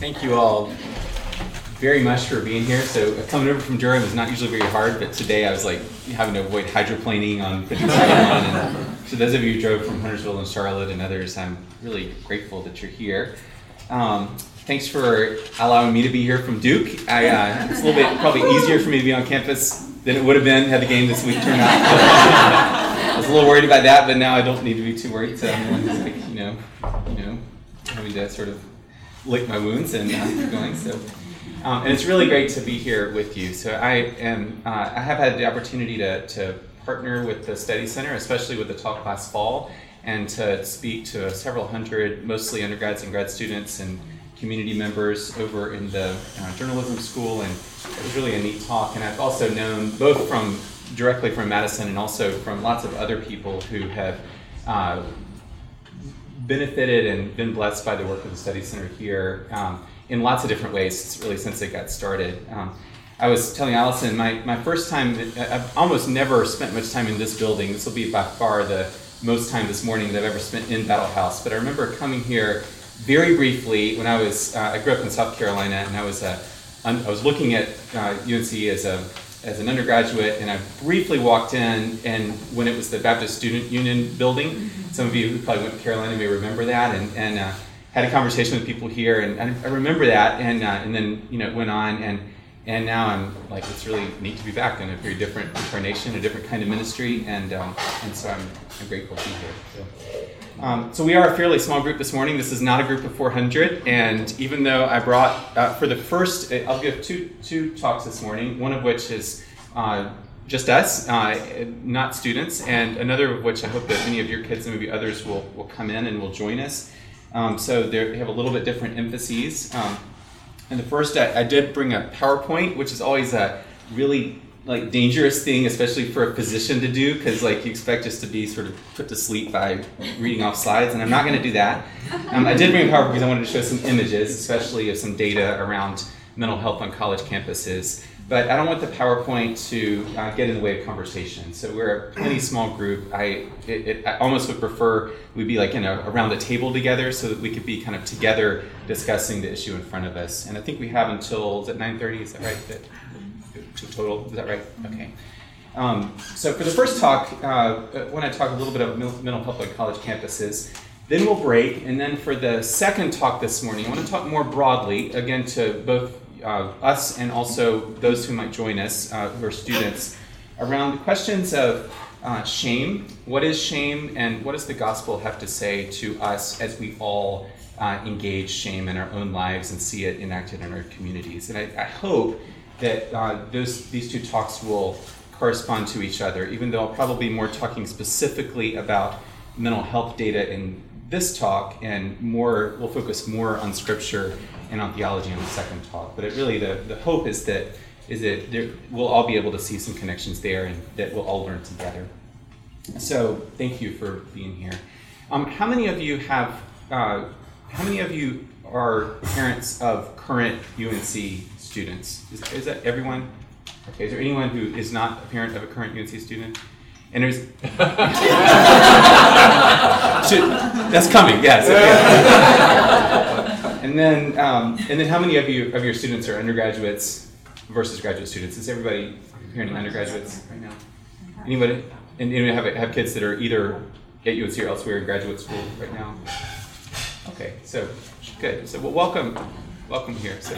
Thank you all very much for being here. So uh, coming over from Durham is not usually very hard, but today I was like having to avoid hydroplaning on 57. and so those of you who drove from Huntersville and Charlotte and others, I'm really grateful that you're here. Um, thanks for allowing me to be here from Duke. I, uh, it's a little bit probably easier for me to be on campus than it would have been had the game this week turned out. I was a little worried about that, but now I don't need to be too worried. So I'm like, you know, you know, having to sort of lick my wounds and uh, keep going. So, um, and it's really great to be here with you. So I am, uh, I have had the opportunity to, to partner with the Study Center, especially with the talk last fall, and to speak to several hundred, mostly undergrads and grad students and community members over in the uh, journalism school, and it was really a neat talk. And I've also known both from directly from Madison and also from lots of other people who have uh, benefited and been blessed by the work of the Study Center here um, in lots of different ways, really since it got started. Um, I was telling Allison, my, my first time, I've almost never spent much time in this building. This will be by far the most time this morning that I've ever spent in Battle House. But I remember coming here very briefly when I was, uh, I grew up in South Carolina and I was, uh, I was looking at uh, UNC as a as an undergraduate, and I briefly walked in, and when it was the Baptist Student Union building, some of you who probably went to Carolina may remember that, and, and uh, had a conversation with people here, and I, I remember that, and uh, and then you know it went on, and and now I'm like it's really neat to be back in a very different incarnation, a different kind of ministry, and um, and so I'm, I'm grateful to be here. So. Um, so we are a fairly small group this morning. This is not a group of 400, and even though I brought uh, for the first, uh, I'll give two two talks this morning. One of which is uh, just us, uh, not students, and another of which I hope that many of your kids and maybe others will will come in and will join us. Um, so they have a little bit different emphases. Um, and the first, I, I did bring a PowerPoint, which is always a really like dangerous thing, especially for a physician to do, because like you expect us to be sort of put to sleep by reading off slides, and I'm not going to do that. Um, I did bring a PowerPoint because I wanted to show some images, especially of some data around mental health on college campuses. But I don't want the PowerPoint to uh, get in the way of conversation. So we're a pretty small group. I, it, it, I almost would prefer we'd be like you know around the table together, so that we could be kind of together discussing the issue in front of us. And I think we have until is it 9:30? Is that right? Total. Is that right? Okay. Um, so for the first talk, uh, I want to talk a little bit about mental health on college campuses. Then we'll break, and then for the second talk this morning, I want to talk more broadly, again, to both uh, us and also those who might join us, uh, who are students, around questions of uh, shame. What is shame, and what does the gospel have to say to us as we all uh, engage shame in our own lives and see it enacted in our communities? And I, I hope that uh, those, these two talks will correspond to each other, even though I'll probably be more talking specifically about mental health data in this talk and more, we'll focus more on scripture and on theology in the second talk. But it really, the, the hope is that, is that there, we'll all be able to see some connections there and that we'll all learn together. So thank you for being here. Um, how many of you have, uh, how many of you are parents of current UNC students. Is, is that everyone? Okay, is there anyone who is not a parent of a current UNC student? And there's that's coming, yes. Okay. and then, um, and then, how many of you of your students are undergraduates versus graduate students? Is everybody here in undergraduates right now? Anybody? And anybody have have kids that are either at UNC or elsewhere in graduate school right now? Okay, so good. So well, welcome, welcome here. So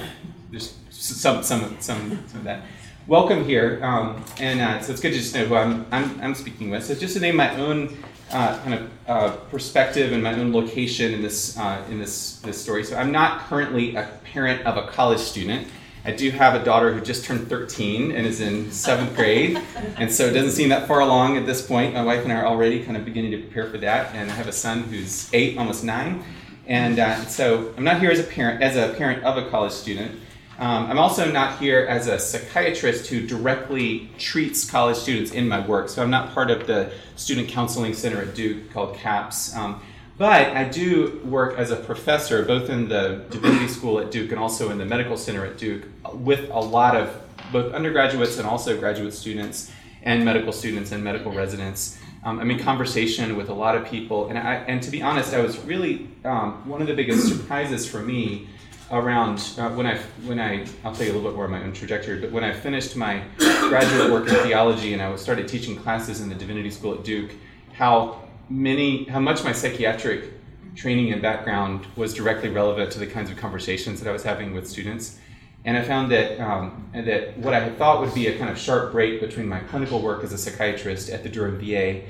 there's some some some some of that. Welcome here, um, and uh, so it's good to just know who I'm I'm, I'm speaking with. So just to name my own uh, kind of uh, perspective and my own location in this uh, in this this story. So I'm not currently a parent of a college student. I do have a daughter who just turned 13 and is in seventh grade, and so it doesn't seem that far along at this point. My wife and I are already kind of beginning to prepare for that, and I have a son who's eight, almost nine, and uh, so I'm not here as a parent as a parent of a college student. Um, I'm also not here as a psychiatrist who directly treats college students in my work. So I'm not part of the Student Counseling Center at Duke called CAPS. Um, but I do work as a professor, both in the Divinity School at Duke and also in the Medical Center at Duke, with a lot of both undergraduates and also graduate students and medical students and medical residents. Um, I'm in conversation with a lot of people, and, I, and to be honest, I was really um, one of the biggest surprises for me around uh, when I when I I'll tell you a little bit more of my own trajectory. But when I finished my graduate work in theology and I started teaching classes in the divinity school at Duke, how many how much my psychiatric training and background was directly relevant to the kinds of conversations that I was having with students. And I found that um, that what I had thought would be a kind of sharp break between my clinical work as a psychiatrist at the Durham VA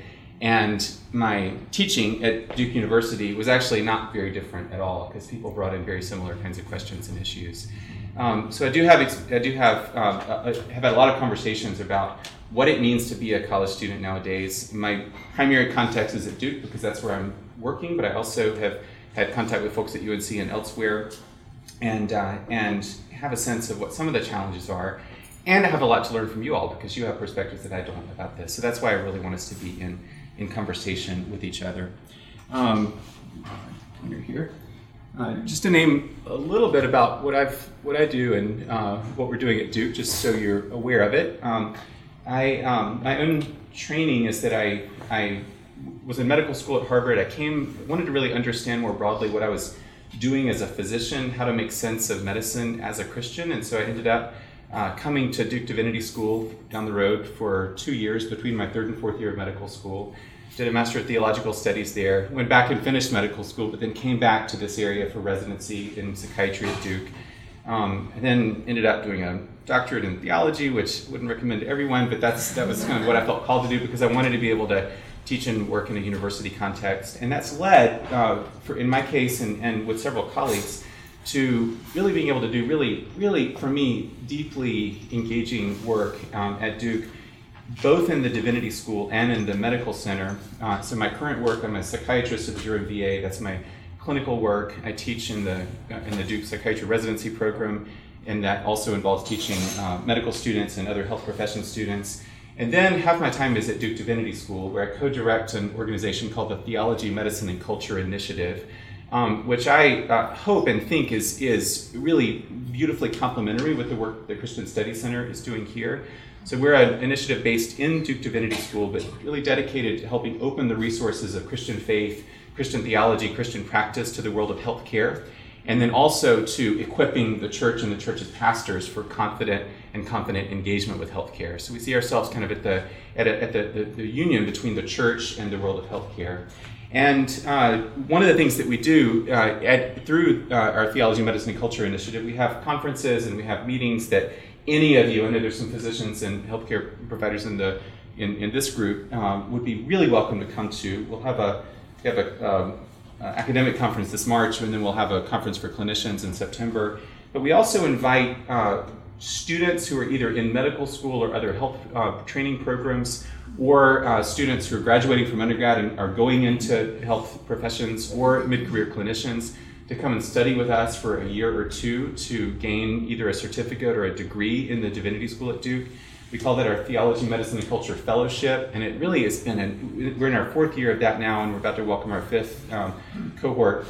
and my teaching at Duke University was actually not very different at all because people brought in very similar kinds of questions and issues. Um, so I do have I do have um, have had a lot of conversations about what it means to be a college student nowadays. My primary context is at Duke because that's where I'm working, but I also have had contact with folks at UNC and elsewhere, and uh, and have a sense of what some of the challenges are. And I have a lot to learn from you all because you have perspectives that I don't about this. So that's why I really want us to be in in conversation with each other. Um, here. Uh, just to name a little bit about what I've what I do and uh, what we're doing at Duke, just so you're aware of it. Um, I um, my own training is that I I was in medical school at Harvard. I came wanted to really understand more broadly what I was doing as a physician, how to make sense of medicine as a Christian, and so I ended up uh, coming to Duke Divinity School down the road for two years between my third and fourth year of medical school. Did a Master of Theological Studies there, went back and finished medical school, but then came back to this area for residency in psychiatry at Duke. Um, and then ended up doing a doctorate in theology, which wouldn't recommend to everyone, but that's that was kind of what I felt called to do because I wanted to be able to teach and work in a university context. And that's led, uh, for, in my case and, and with several colleagues, to really being able to do really, really, for me, deeply engaging work um, at Duke, both in the Divinity School and in the Medical Center. Uh, so, my current work, I'm a psychiatrist at the Durham VA. That's my clinical work. I teach in the uh, in the Duke Psychiatry Residency Program, and that also involves teaching uh, medical students and other health profession students. And then half my time is at Duke Divinity School, where I co-direct an organization called the Theology, Medicine, and Culture Initiative um, which I uh, hope and think is, is really beautifully complementary with the work the Christian Studies Center is doing here. So we're an initiative based in Duke Divinity School, but really dedicated to helping open the resources of Christian faith, Christian theology, Christian practice to the world of healthcare, and then also to equipping the church and the church's pastors for confident and confident engagement with healthcare. So we see ourselves kind of at the at, a, at the, the, the union between the church and the world of healthcare. And uh, one of the things that we do uh, at, through uh, our Theology, Medicine, and Culture initiative, we have conferences and we have meetings that any of you, I know there's some physicians and healthcare providers in the in, in this group, um, would be really welcome to come to. We'll have a we have a um, academic conference this March, and then we'll have a conference for clinicians in September. But we also invite uh, students who are either in medical school or other health uh, training programs or uh, students who are graduating from undergrad and are going into health professions or mid-career clinicians to come and study with us for a year or two to gain either a certificate or a degree in the divinity school at duke. We call that our theology medicine and culture fellowship and it really has been a, we're in our fourth year of that now and we're about to welcome our fifth um, cohort.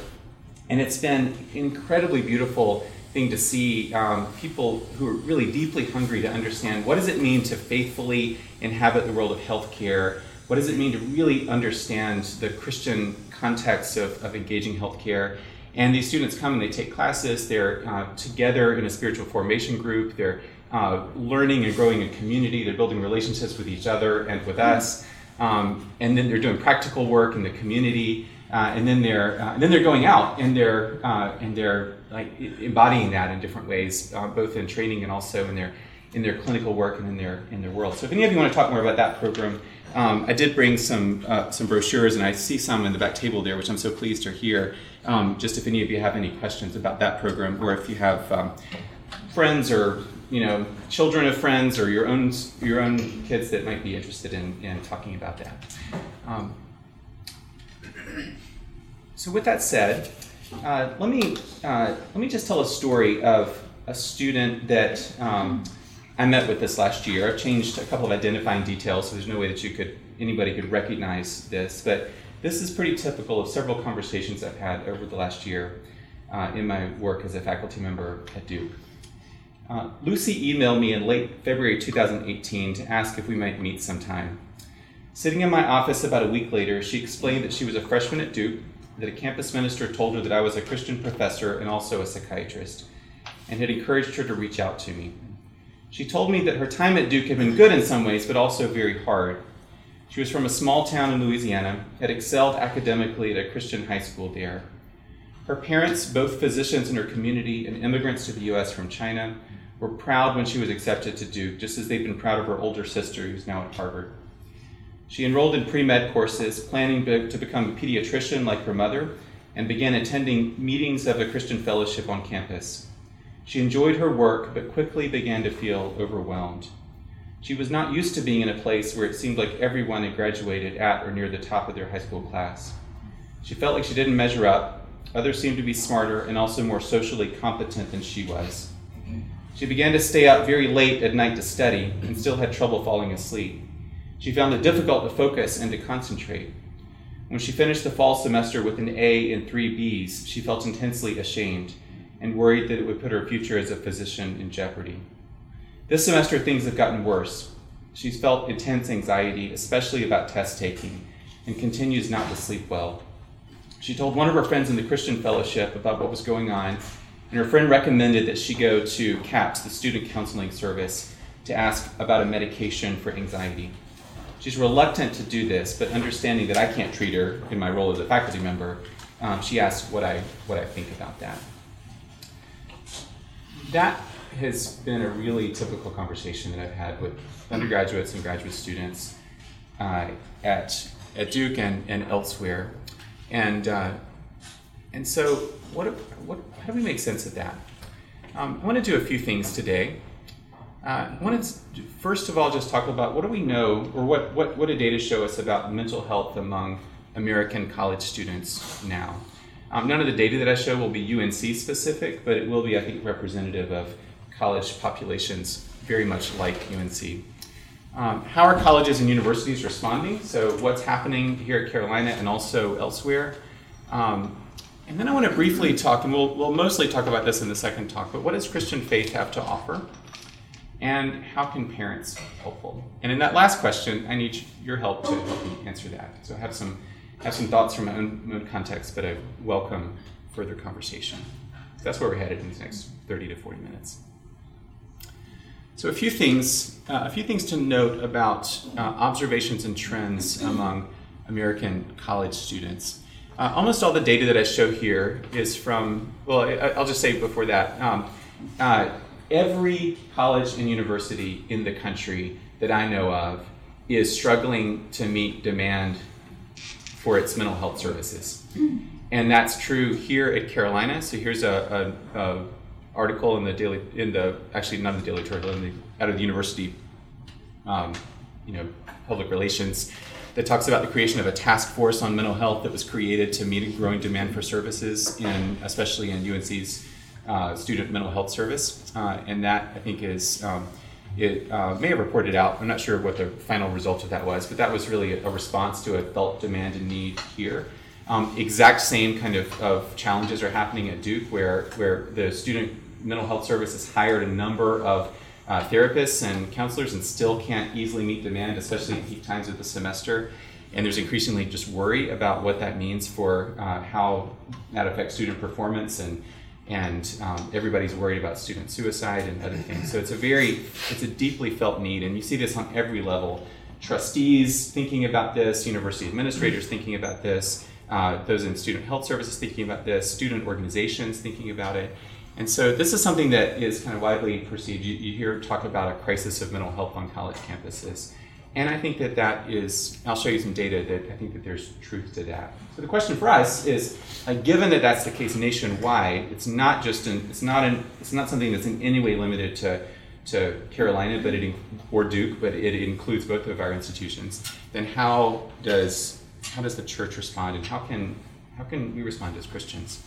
And it's been incredibly beautiful thing to see um, people who are really deeply hungry to understand what does it mean to faithfully inhabit the world of healthcare? What does it mean to really understand the christian context of, of engaging healthcare? And these students come and they take classes. They're uh, together in a spiritual formation group. They're uh, learning and growing in community. They're building relationships with each other and with us. Um, and then they're doing practical work in the community. Uh, and then they're uh, and then they're going out and they're uh, and they're like embodying that in different ways, uh, both in training and also in their in their clinical work and in their in their world. So if any of you want to talk more about that program, um, I did bring some uh, some brochures, and I see some in the back table there, which I'm so pleased are here. Um, just if any of you have any questions about that program, or if you have um, friends or you know children of friends or your own your own kids that might be interested in in talking about that. Um, so with that said, uh, let me uh, let me just tell a story of a student that um, I met with this last year. I've changed a couple of identifying details, so there's no way that you could anybody could recognize this, but this is pretty typical of several conversations I've had over the last year uh, in my work as a faculty member at Duke. Uh, Lucy emailed me in late February 2018 to ask if we might meet sometime. Sitting in my office about a week later, she explained that she was a freshman at Duke that a campus minister told her that I was a Christian professor and also a psychiatrist, and had encouraged her to reach out to me. She told me that her time at Duke had been good in some ways, but also very hard. She was from a small town in Louisiana, had excelled academically at a Christian high school there. Her parents, both physicians in her community and immigrants to the U.S. from China, were proud when she was accepted to Duke, just as they'd been proud of her older sister, who's now at Harvard. She enrolled in pre med courses, planning to become a pediatrician like her mother, and began attending meetings of the Christian Fellowship on campus. She enjoyed her work, but quickly began to feel overwhelmed. She was not used to being in a place where it seemed like everyone had graduated at or near the top of their high school class. She felt like she didn't measure up. Others seemed to be smarter and also more socially competent than she was. She began to stay up very late at night to study and still had trouble falling asleep. She found it difficult to focus and to concentrate. When she finished the fall semester with an A and three Bs, she felt intensely ashamed and worried that it would put her future as a physician in jeopardy. This semester, things have gotten worse. She's felt intense anxiety, especially about test taking, and continues not to sleep well. She told one of her friends in the Christian Fellowship about what was going on, and her friend recommended that she go to CAPS, the Student Counseling Service, to ask about a medication for anxiety. She's reluctant to do this, but understanding that I can't treat her in my role as a faculty member, um, she asked what I, what I think about that. That has been a really typical conversation that I've had with undergraduates and graduate students uh, at, at Duke and, and elsewhere. And, uh, and so, what, what, how do we make sense of that? Um, I want to do a few things today. Uh, I want to first of all just talk about what do we know, or what, what, what data show us about mental health among American college students now? Um, none of the data that I show will be UNC specific, but it will be, I think, representative of college populations very much like UNC. Um, how are colleges and universities responding? So, what's happening here at Carolina and also elsewhere? Um, and then I want to briefly talk, and we'll, we'll mostly talk about this in the second talk, but what does Christian faith have to offer? And how can parents be helpful? And in that last question, I need your help to help me answer that. So I have some, have some thoughts from my own, context, but I welcome further conversation. That's where we're headed in these next 30 to 40 minutes. So a few things, uh, a few things to note about uh, observations and trends among American college students. Uh, almost all the data that I show here is from, well, I, will just say before that, um, uh, every college and university in the country that I know of is struggling to meet demand for its mental health services. And that's true here at Carolina. So here's a, a, a article in the daily in the actually not in the daily journal in the out of the university um, you know public relations that talks about the creation of a task force on mental health that was created to meet a growing demand for services in especially in UNC's uh, student mental health service uh, and that I think is um, it uh, may have reported out I'm not sure what the final result of that was but that was really a response to a felt demand and need here um, exact same kind of, of challenges are happening at Duke, where, where the student mental health services hired a number of uh, therapists and counselors and still can't easily meet demand, especially at peak times of the semester. And there's increasingly just worry about what that means for uh, how that affects student performance and and um, everybody's worried about student suicide and other things. So it's a very, it's a deeply felt need, and you see this on every level. Trustees thinking about this, university administrators thinking about this, uh, those in student health services thinking about this, student organizations thinking about it. And so this is something that is kind of widely perceived. You, you hear talk about a crisis of mental health on college campuses. And I think that that is, I'll show you some data that I think that there's truth to that. So the question for us is, uh, given that that's the case nationwide, it's not just an, it's not an, it's not something that's in any way limited to, to Carolina, but it, or Duke, but it includes both of our institutions. Then how does, how does the church respond, and how can, how can we respond as Christians?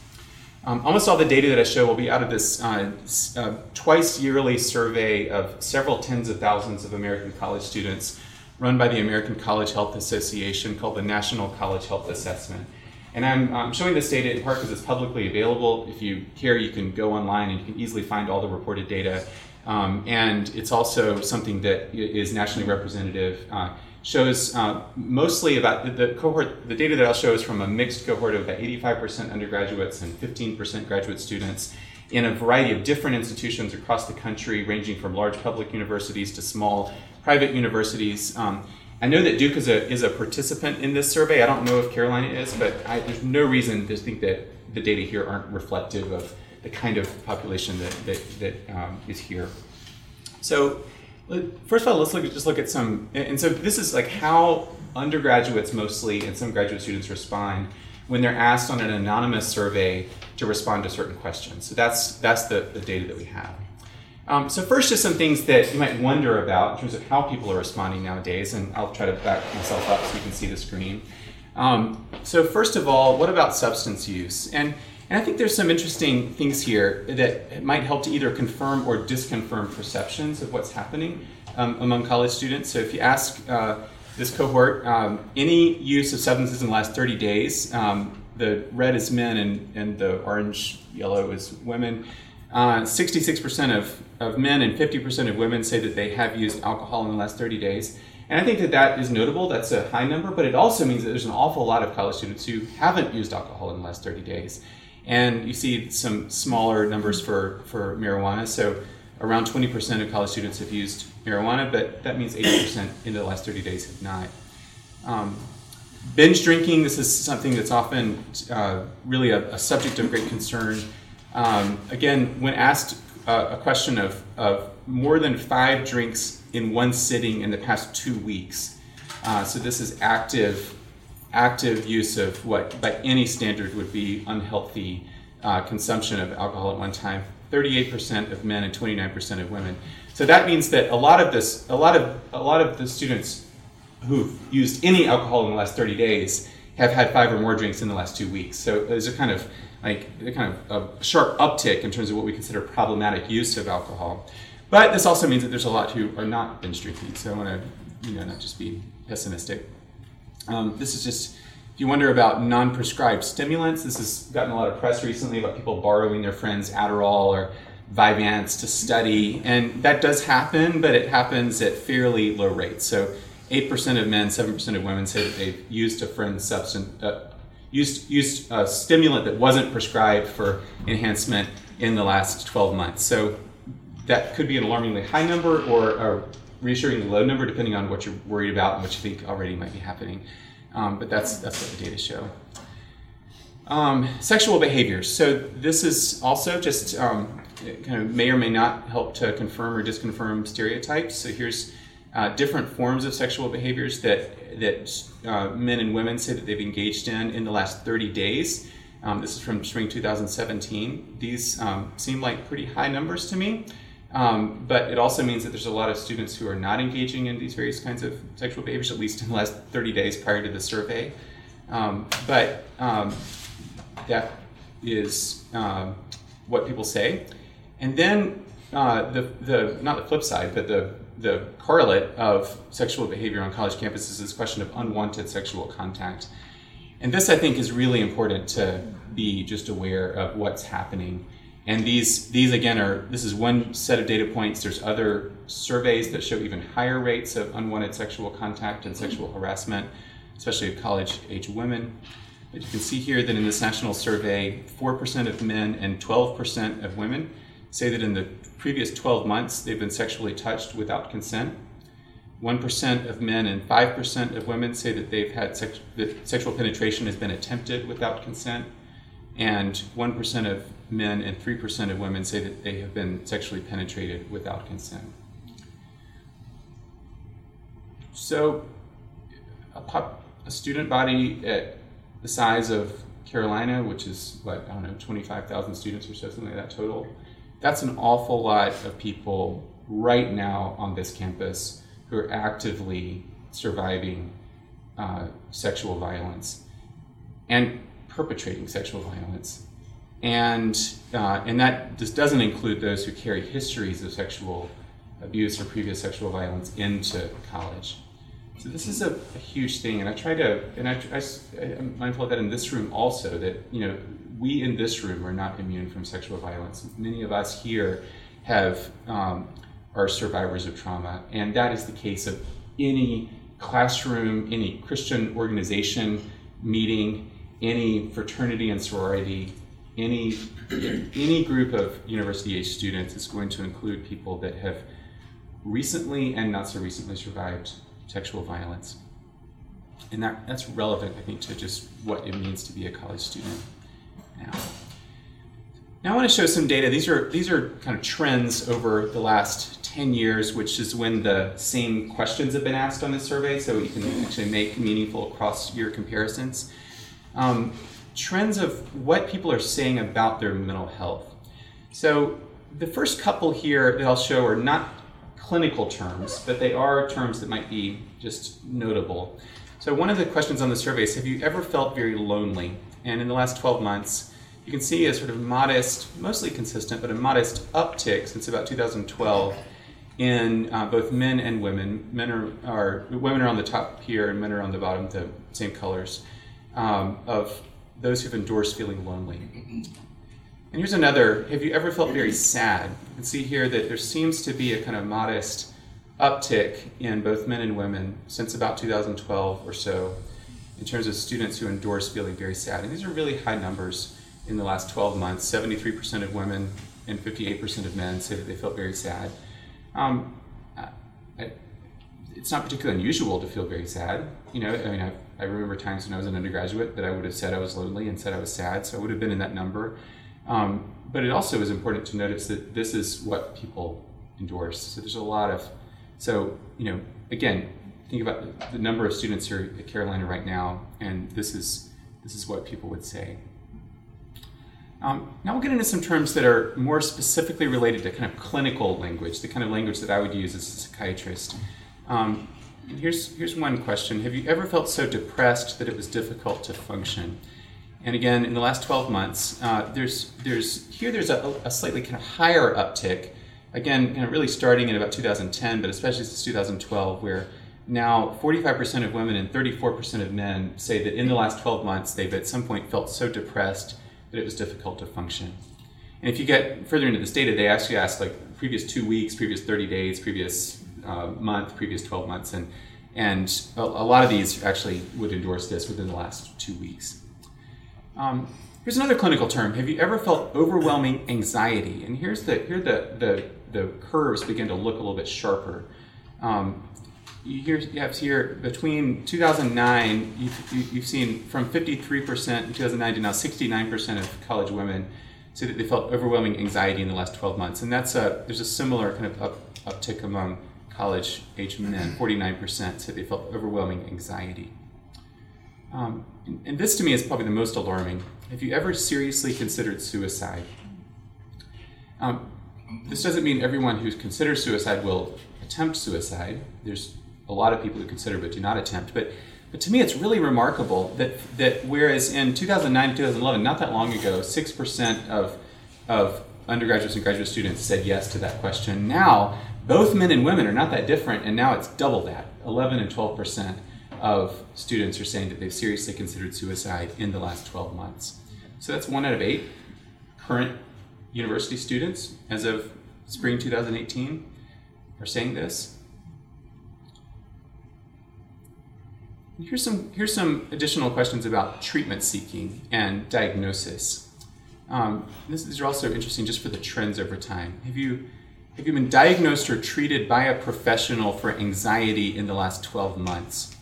Um, almost all the data that I show will be out of this uh, uh, twice yearly survey of several tens of thousands of American college students run by the American College Health Association called the National College Health Assessment. And I'm, showing this data in part because it's publicly available. If you care, you can go online and you can easily find all the reported data. Um, and it's also something that is nationally representative. Uh, shows uh, mostly about the, the, cohort, the data that I'll show is from a mixed cohort of about 85% undergraduates and 15% graduate students in a variety of different institutions across the country, ranging from large public universities to small private universities. Um, I know that Duke is a, is a participant in this survey. I don't know if Carolina is, but I, there's no reason to think that the data here aren't reflective of the kind of population that, that, that um, is here. So First of all, let's look just look at some, and so this is like how undergraduates mostly and some graduate students respond when they're asked on an anonymous survey to respond to certain questions. So that's that's the, the data that we have. Um, so first, just some things that you might wonder about in terms of how people are responding nowadays, and I'll try to back myself up so you can see the screen. Um, so first of all, what about substance use? And and I think there's some interesting things here that might help to either confirm or disconfirm perceptions of what's happening um, among college students. So if you ask uh, this cohort um, any use of substances in the last 30 days, um, the red is men and, and the orange yellow is women. Uh, 66% of, of men and 50% of women say that they have used alcohol in the last 30 days. And I think that that is notable. That's a high number, but it also means that there's an awful lot of college students who haven't used alcohol in the last 30 days. And you see some smaller numbers for, for marijuana. So around 20% of college students have used marijuana, but that means 80% in the last 30 days have not. Um, binge drinking, this is something that's often uh, really a, a, subject of great concern. Um, again, when asked uh, a question of, of more than five drinks in one sitting in the past two weeks, uh, so this is active active use of what by any standard would be unhealthy uh, consumption of alcohol at one time. 38% of men and 29% of women. So that means that a lot of this a lot of a lot of the students who've used any alcohol in the last 30 days have had five or more drinks in the last two weeks. So there's a kind of like a kind of a sharp uptick in terms of what we consider problematic use of alcohol but this also means that there's a lot who are not binge drinking so i want to you know not just be pessimistic um, this is just, if you wonder about non prescribed stimulants, this has gotten a lot of press recently about people borrowing their friends' Adderall or Vyvanse to study. And that does happen, but it happens at fairly low rates. So 8% of men, 7% of women say that they've used a friend's substance, uh, used, used a stimulant that wasn't prescribed for enhancement in the last 12 months. So that could be an alarmingly high number or a reassuringly low number, depending on what you're worried about and what you think already might be happening. Um, but that's that's what the data show. Um, sexual behaviors. So this is also just um, kind of may or may not help to confirm or disconfirm stereotypes. So here's uh, different forms of sexual behaviors that that uh, men and women say that they've engaged in in the last 30 days. Um, this is from spring 2017. These um, seem like pretty high numbers to me. Um, but it also means that there's a lot of students who are not engaging in these various kinds of sexual behaviors, at least in the last 30 days prior to the survey. Um, but um, that is um, what people say. And then uh, the, the, not the flip side, but the, the correlate of sexual behavior on college campuses is this question of unwanted sexual contact. And this, I think, is really important to be just aware of what's happening and these, these again are, this is one set of data points. There's other surveys that show even higher rates of unwanted sexual contact and sexual harassment, especially of college age women. But you can see here that in this national survey, 4% of men and 12% of women say that in the previous 12 months they've been sexually touched without consent. 1% of men and 5% of women say that they've had sex, that sexual penetration has been attempted without consent. And 1% of men and 3% of women say that they have been sexually penetrated without consent. So, a, pop, a student body at the size of Carolina, which is what, I don't know, 25,000 students or so, something like that total, that's an awful lot of people right now on this campus who are actively surviving uh, sexual violence and perpetrating sexual violence and uh, and that just doesn't include those who carry histories of sexual abuse or previous sexual violence into college. So this is a, a huge thing, and I try to, and I, I, I'm mindful of that in this room also. That you know, we in this room are not immune from sexual violence. Many of us here have um, are survivors of trauma, and that is the case of any classroom, any Christian organization meeting, any fraternity and sorority, any any group of university age students is going to include people that have recently and not so recently survived sexual violence. And that, that's relevant, I think, to just what it means to be a college student now. Now I want to show some data. These are these are kind of trends over the last 10 years, which is when the same questions have been asked on this survey, so you can actually make meaningful cross year comparisons. Um, trends of what people are saying about their mental health. So the first couple here that I'll show are not clinical terms, but they are terms that might be just notable. So one of the questions on the survey is, have you ever felt very lonely? And in the last 12 months, you can see a sort of modest, mostly consistent, but a modest uptick since about 2012 in uh, both men and women. Men are, are, women are on the top here, and men are on the bottom, the same colors, um, of those who've endorsed feeling lonely. And here's another. Have you ever felt very sad? You can see here that there seems to be a kind of modest uptick in both men and women since about 2012 or so in terms of students who endorse feeling very sad. And these are really high numbers in the last 12 months. 73% of women and 58% of men say that they felt very sad. Um, I, it's not particularly unusual to feel very sad. You know, I mean, I, I remember times when I was an undergraduate that I would have said I was lonely and said I was sad, so I would have been in that number. Um, but it also is important to notice that this is what people endorse. So there's a lot of, so, you know, again, think about the number of students here at Carolina right now, and this is, this is what people would say. Um, now we'll get into some terms that are more specifically related to kind of clinical language, the kind of language that I would use as a psychiatrist. Um, here's, here's one question Have you ever felt so depressed that it was difficult to function? And again, in the last 12 months, uh, there's, there's, here there's a, a, slightly kind of higher uptick. Again, kind of really starting in about 2010, but especially since 2012, where now 45% of women and 34% of men say that in the last 12 months they've at some point felt so depressed that it was difficult to function. And if you get further into this data, they actually ask like previous two weeks, previous 30 days, previous uh, month, previous 12 months, and and a, a, lot of these actually would endorse this within the last two weeks. Um, here's another clinical term. Have you ever felt overwhelming anxiety? And here's the here the the, the curves begin to look a little bit sharper. Um, you, you have here between 2009, you've, you've seen from 53% in 2009 to now 69% of college women say that they felt overwhelming anxiety in the last 12 months, and that's a there's a similar kind of up, uptick among college age men. 49% said they felt overwhelming anxiety. Um, and, and this to me is probably the most alarming. Have you ever seriously considered suicide? Um, this doesn't mean everyone who considers suicide will attempt suicide. There's a lot of people who consider but do not attempt. But, but to me, it's really remarkable that, that whereas in 2009 2011, not that long ago, 6% of, of undergraduates and graduate students said yes to that question. Now, both men and women are not that different, and now it's double that 11 and 12% of students are saying that they've seriously considered suicide in the last 12 months. So that's one out of eight current university students as of spring 2018 are saying this. Here's some, here's some additional questions about treatment seeking and diagnosis. Um, this, these are also interesting just for the trends over time. Have you, have you been diagnosed or treated by a professional for anxiety in the last 12 months?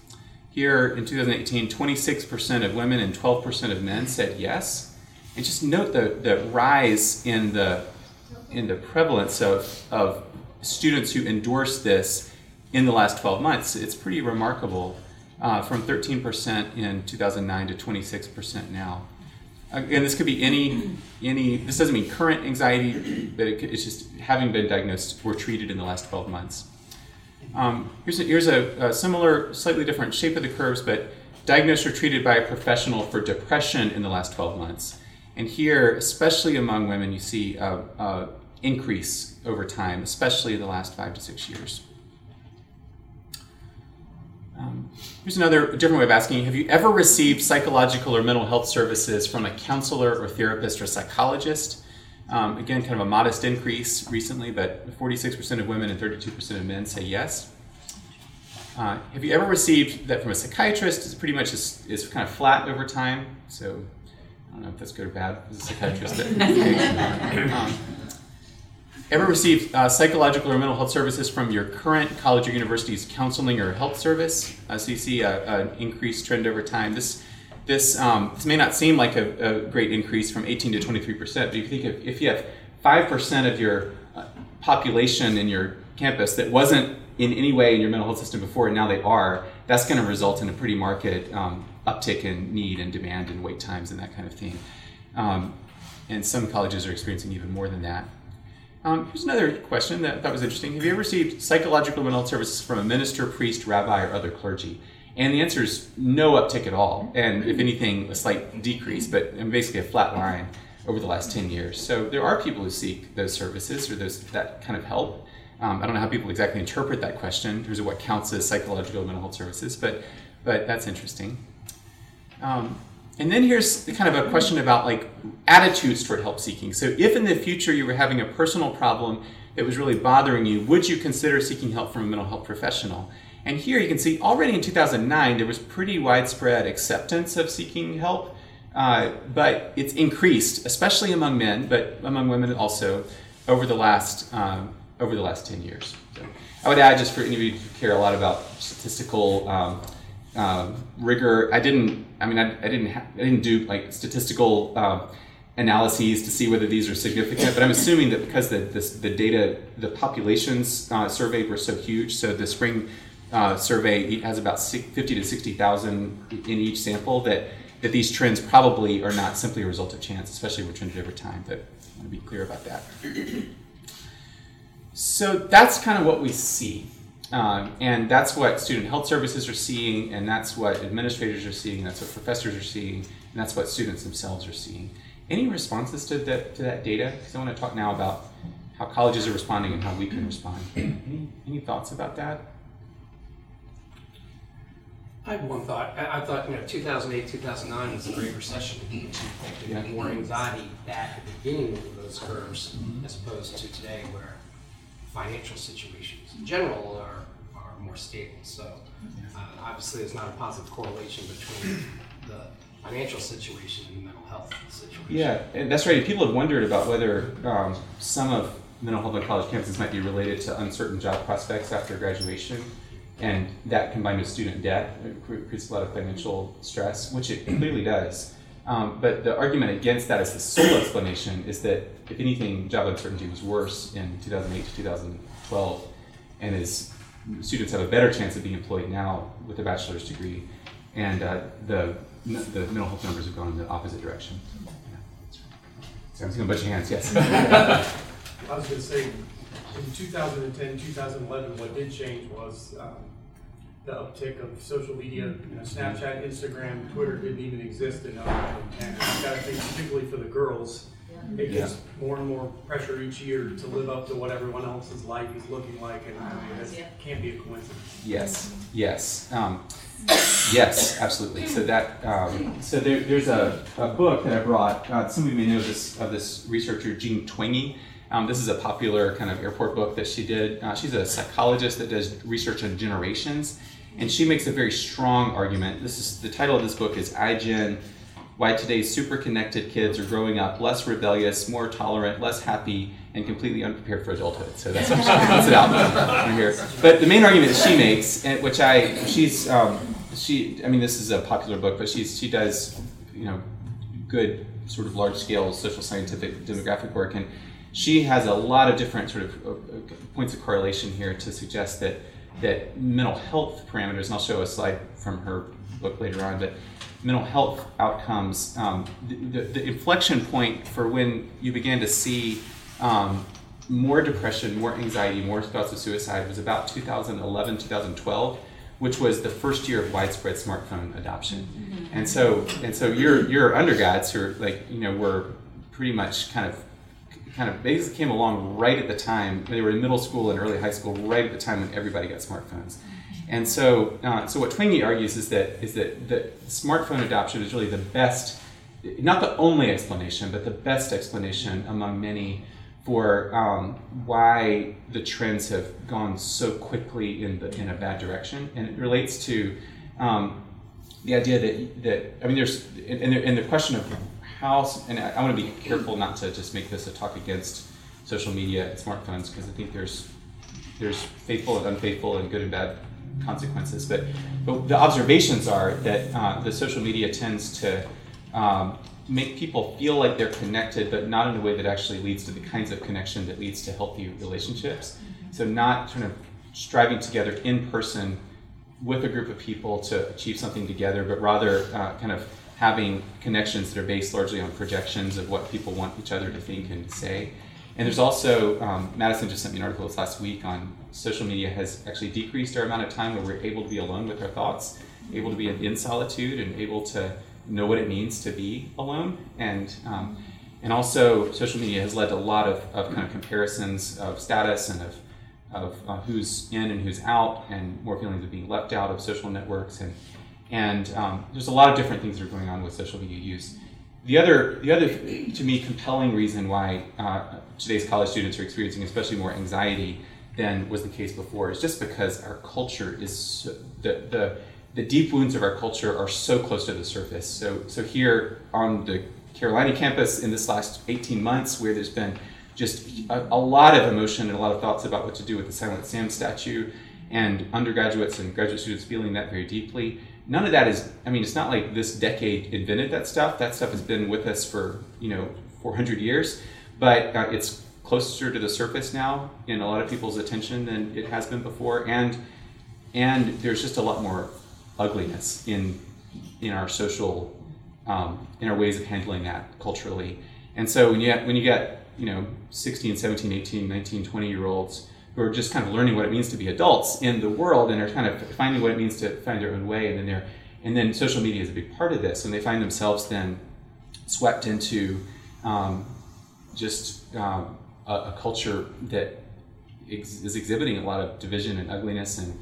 Here in 2018, 26% of women and 12% of men said yes. And just note the, the rise in the, in the prevalence of, of students who endorse this in the last 12 months. It's pretty remarkable uh, from 13% in 2009 to 26% now. Again, this could be any any. This doesn't mean current anxiety, but it could, it's just having been diagnosed or treated in the last 12 months. Um, here's a, here's a, a, similar, slightly different shape of the curves, but diagnosed or treated by a professional for depression in the last 12 months. And here, especially among women, you see a, a increase over time, especially in the last five to six years. Um, here's another different way of asking Have you ever received psychological or mental health services from a counselor or therapist or psychologist? Um, again, kind of a modest increase recently, but 46% of women and 32% of men say yes. Uh, have you ever received that from a psychiatrist? It's pretty much is, is kind of flat over time. So I don't know if that's good or bad as a psychiatrist. But, um, ever received uh, psychological or mental health services from your current college or university's counseling or health service? Uh, so you see an increased trend over time. This this um, this may not seem like a, a, great increase from 18 to 23 percent, but you think if, if you have five percent of your uh, population in your campus that wasn't in any way in your mental health system before, and now they are, that's going to result in a pretty marked um, uptick in need and demand and wait times and that kind of thing. Um, and some colleges are experiencing even more than that. Um, here's another question that thought was interesting. Have you ever received psychological mental health services from a minister, priest, rabbi, or other clergy? And the answer is no uptick at all, and if anything, a slight decrease, but basically a flat line over the last 10 years. So there are people who seek those services or those that kind of help. Um, I don't know how people exactly interpret that question in terms of what counts as psychological mental health services, but but that's interesting. Um, and then here's kind of a question about like attitudes toward help seeking. So if in the future you were having a personal problem that was really bothering you, would you consider seeking help from a mental health professional? And here you can see already in 2009 there was pretty widespread acceptance of seeking help, uh, but it's increased, especially among men, but among women also, over the last um, over the last 10 years. So I would add, just for any of you who care a lot about statistical um, um, rigor, I didn't. I mean, I, I didn't. Ha- I didn't do like statistical uh, analyses to see whether these are significant. But I'm assuming that because the this, the data, the populations uh, surveyed were so huge, so the spring uh, survey has about 50 to 60,000 in each sample. That that these trends probably are not simply a result of chance, especially we're trended over time. But I want to be clear about that. So that's kind of what we see. Um, and that's what student health services are seeing, and that's what administrators are seeing, that's what professors are seeing, and that's what students themselves are seeing. Any responses to that, to that data? Because I want to talk now about how colleges are responding and how we can respond. Any, any thoughts about that? I have one thought. I, I thought, you know, 2008, 2009 was the Great Recession. There yeah. more anxiety back at the beginning of those curves mm-hmm. as opposed to today where financial situations in general are, are more stable. So uh, obviously, there's not a positive correlation between the financial situation and the mental health situation. Yeah, and that's right. People have wondered about whether um, some of mental health on college campuses might be related to uncertain job prospects after graduation. And that combined with student debt creates a lot of financial stress, which it clearly does. Um, but the argument against that as the sole explanation is that, if anything, job uncertainty was worse in 2008 to 2012, and is students have a better chance of being employed now with a bachelor's degree, and uh, the the mental health numbers have gone in the opposite direction. So I'm seeing a bunch of hands. Yes. I was going to say, in 2010, 2011, what did change was um, the uptick of social media, you know, Snapchat, Instagram, Twitter didn't even exist in 2010. And I gotta think particularly for the girls, it gets more and more pressure each year to live up to what everyone else's life is looking like, and I mean, that can't be a coincidence. Yes, yes, um, yes, absolutely. So that, um, so there, there's a, a book that I brought. Uh, some of you may know this of this researcher Jean Twenge. Um, this is a popular kind of airport book that she did. Uh, she's a psychologist that does research on generations, and she makes a very strong argument. This is the title of this book is iGen: Why Today's Super Connected Kids Are Growing Up Less Rebellious, More Tolerant, Less Happy, and Completely Unprepared for Adulthood. So that's what she puts it out here. But the main argument that she makes, which I she's um, she I mean this is a popular book, but she's she does you know good sort of large scale social scientific demographic work and she has a lot of different sort of uh, points of correlation here to suggest that that mental health parameters, and I'll show a slide from her book later on, but mental health outcomes, um, the, the, the, inflection point for when you began to see um, more depression, more anxiety, more thoughts of suicide was about 2011, 2012, which was the first year of widespread smartphone adoption. Mm-hmm. And so, and so your your undergrads who are like, you know, were pretty much kind of kind of basically came along right at the time they were in middle school and early high school, right at the time when everybody got smartphones. And so, uh, so what Twenge argues is that is that the smartphone adoption is really the best, not the only explanation, but the best explanation among many for um, why the trends have gone so quickly in the in a bad direction, and it relates to um, the idea that that I mean, there's and the, and the question of how, and I, I want to be careful not to just make this a talk against social media and smartphones because I think there's there's faithful and unfaithful and good and bad consequences. But but the observations are that uh, the social media tends to um, make people feel like they're connected, but not in a way that actually leads to the kinds of connection that leads to healthy relationships. So not sort of striving together in person with a group of people to achieve something together, but rather uh, kind of having connections that are based largely on projections of what people want each other to think and say. And there's also, um, Madison just sent me an article this last week on social media has actually decreased our amount of time where we're able to be alone with our thoughts, able to be in solitude, and able to know what it means to be alone. And um, and also, social media has led to a lot of, of kind of comparisons of status and of, of uh, who's in and who's out, and more feelings of being left out of social networks. And and um, there's a lot of different things that are going on with social media use. The other, the other, to me, compelling reason why uh, today's college students are experiencing especially more anxiety than was the case before is just because our culture is so, the, the the deep wounds of our culture are so close to the surface. So so here on the Carolina campus in this last 18 months, where there's been just a, a lot of emotion and a lot of thoughts about what to do with the Silent Sam statue, and undergraduates and graduate students feeling that very deeply. None of that is. I mean, it's not like this decade invented that stuff. That stuff has been with us for you know 400 years, but uh, it's closer to the surface now in a lot of people's attention than it has been before, and and there's just a lot more ugliness in in our social um, in our ways of handling that culturally. And so when you when you get you know 16, 17, 18, 19, 20 year olds who are just kind of learning what it means to be adults in the world and are kind of finding what it means to find their own way and then they're and then social media is a big part of this and they find themselves then swept into um, just um, a, a, culture that ex- is exhibiting a lot of division and ugliness and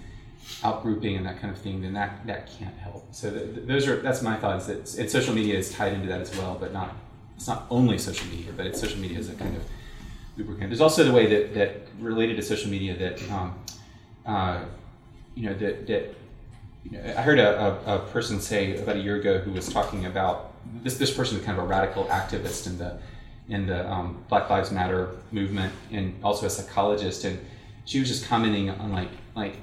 outgrouping and that kind of thing, then that, that can't help. So the, the, those are that's my thoughts. That social media is tied into that as well, but not it's not only social media, but it's social media is a kind of There's also the way that, that related to social media that um, uh, you know that that you know, I heard a, a, a, person say about a year ago who was talking about this this person is kind of a radical activist in the in the um, Black Lives Matter movement and also a psychologist. And she was just commenting on like like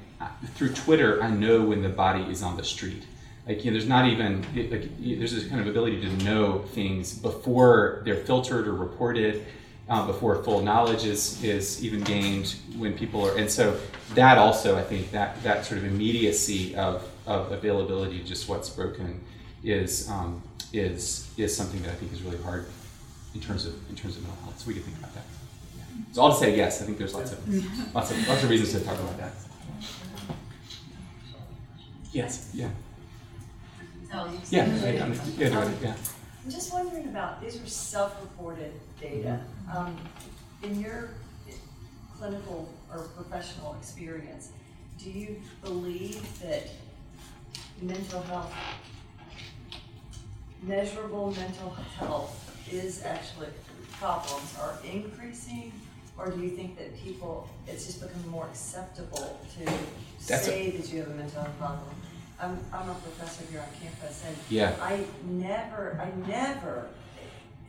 through Twitter, I know when the body is on the street. Like, you know, there's not even, like, there's this kind of ability to know things before they're filtered or reported, um, before full knowledge is, is even gained when people are, and so that also, I think, that, that sort of immediacy of, of availability, just what's broken, is, um, is, is something that I think is really hard in terms of, in terms of mental health. So we can think about that. Yeah. So I'll just say yes. I think there's lots of, lots of, lots of reasons to talk about that. Yes, yeah. Oh, Yeah, yeah, I'm- yeah, do yeah. I'm just wondering about, these are self-reported data. Um, In your clinical or professional experience, do you believe that mental health, measurable mental health is actually, problems are increasing? Or do you think that people, it's just become more acceptable to That's a- say that you have a mental health problem? I'm, I'm a professor here on campus and Yeah. I never, I never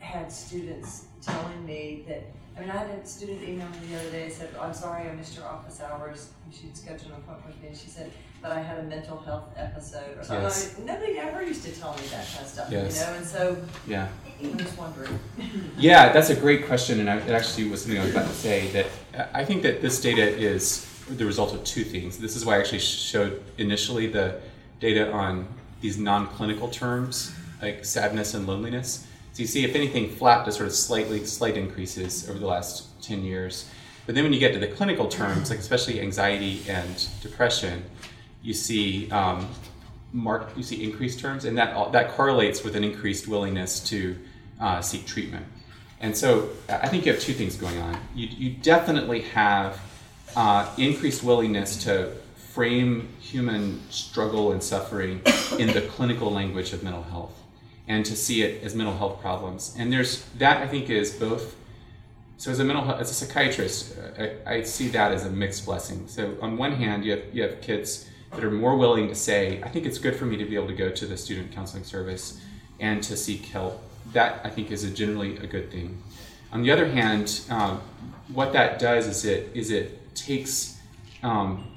had students telling me that, I mean, I had a student email me the other day, and said, oh, I'm sorry, I missed your office hours. She'd scheduled an appointment with me, and she said, but I had a mental health episode or something. Yes. I mean, Nobody ever used to tell me that kind of stuff, you Yes. know, and so Yeah. I'm just wondering. Yeah, that's a great question, and I, it actually was something I was about to say. That I think that this data is the result of two things. This is why I actually showed initially the data on these non-clinical terms like sadness and loneliness. So you see, if anything, flat to sort of slightly slight increases over the last ten years. But then when you get to the clinical terms, like especially anxiety and depression, you see um, mark you see increased terms, and that that correlates with an increased willingness to uh, seek treatment. And so I think you have two things going on. You, you definitely have uh, increased willingness to frame human struggle and suffering in the clinical language of mental health and to see it as mental health problems. And there's that I think is both so as a mental health, as a psychiatrist, uh, I, I see that as a mixed blessing. So on one hand, you have you have kids that are more willing to say, I think it's good for me to be able to go to the student counseling service and to seek help. That I think is a generally a good thing. On the other hand, um, what that does is it is it takes um,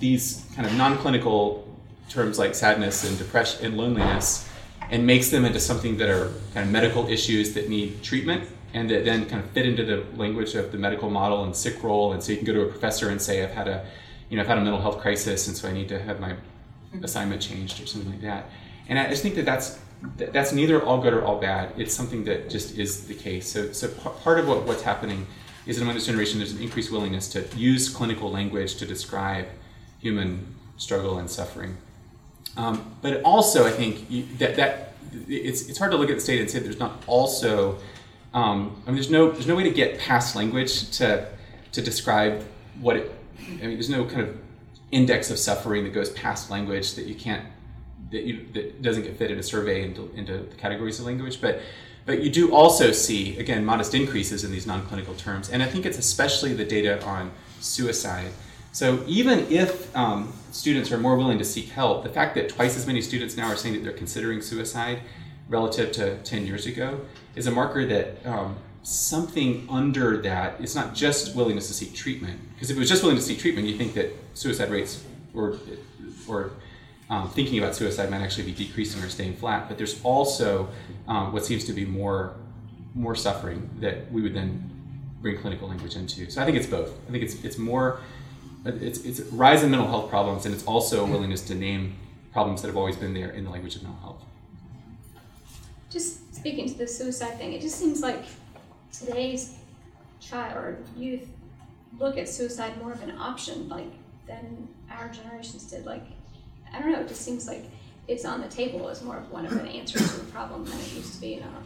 these kind of non-clinical terms like sadness and depression and loneliness and makes them into something that are kind of medical issues that need treatment and that then kind of fit into the language of the medical model and sick role. And so you can go to a professor and say i've had a you know i've had a mental health crisis and so i need to have my mm-hmm. assignment changed or something like that. And i just think that that's that- that's neither all good or all bad. It's something that just is the case. So so part of what, what's happening is that among this generation there's an increased willingness to use clinical language to describe human struggle and suffering um, but also, I think that that it's it's hard to look at the state and say there's not also. Um, I mean, there's no there's no way to get past language to to describe what it. I mean, there's no kind of index of suffering that goes past language that you can't that you that doesn't get fit in a survey into into the categories of language, but. But you do also see, again, modest increases in these non-clinical terms, and I think it's especially the data on suicide. So even if um, students are more willing to seek help, the fact that twice as many students now are saying that they're considering suicide relative to 10 years ago is a marker that um, something under that is not just willingness to seek treatment. Because if it was just willing to seek treatment, you think that suicide rates or, or um, thinking about suicide might actually be decreasing or staying flat. But there's also um, what seems to be more, more suffering that we would then bring clinical language into. So I think it's both. I think it's, it's more it's, it's rise in mental health problems and it's also a willingness to name problems that have always been there in the language of mental health. Just speaking to the suicide thing, it just seems like today's child or youth look at suicide more of an option, like than our generations did. Like, I don't know, it just seems like it's on the table as more of one of the answers to the problem than it used to be. And I don't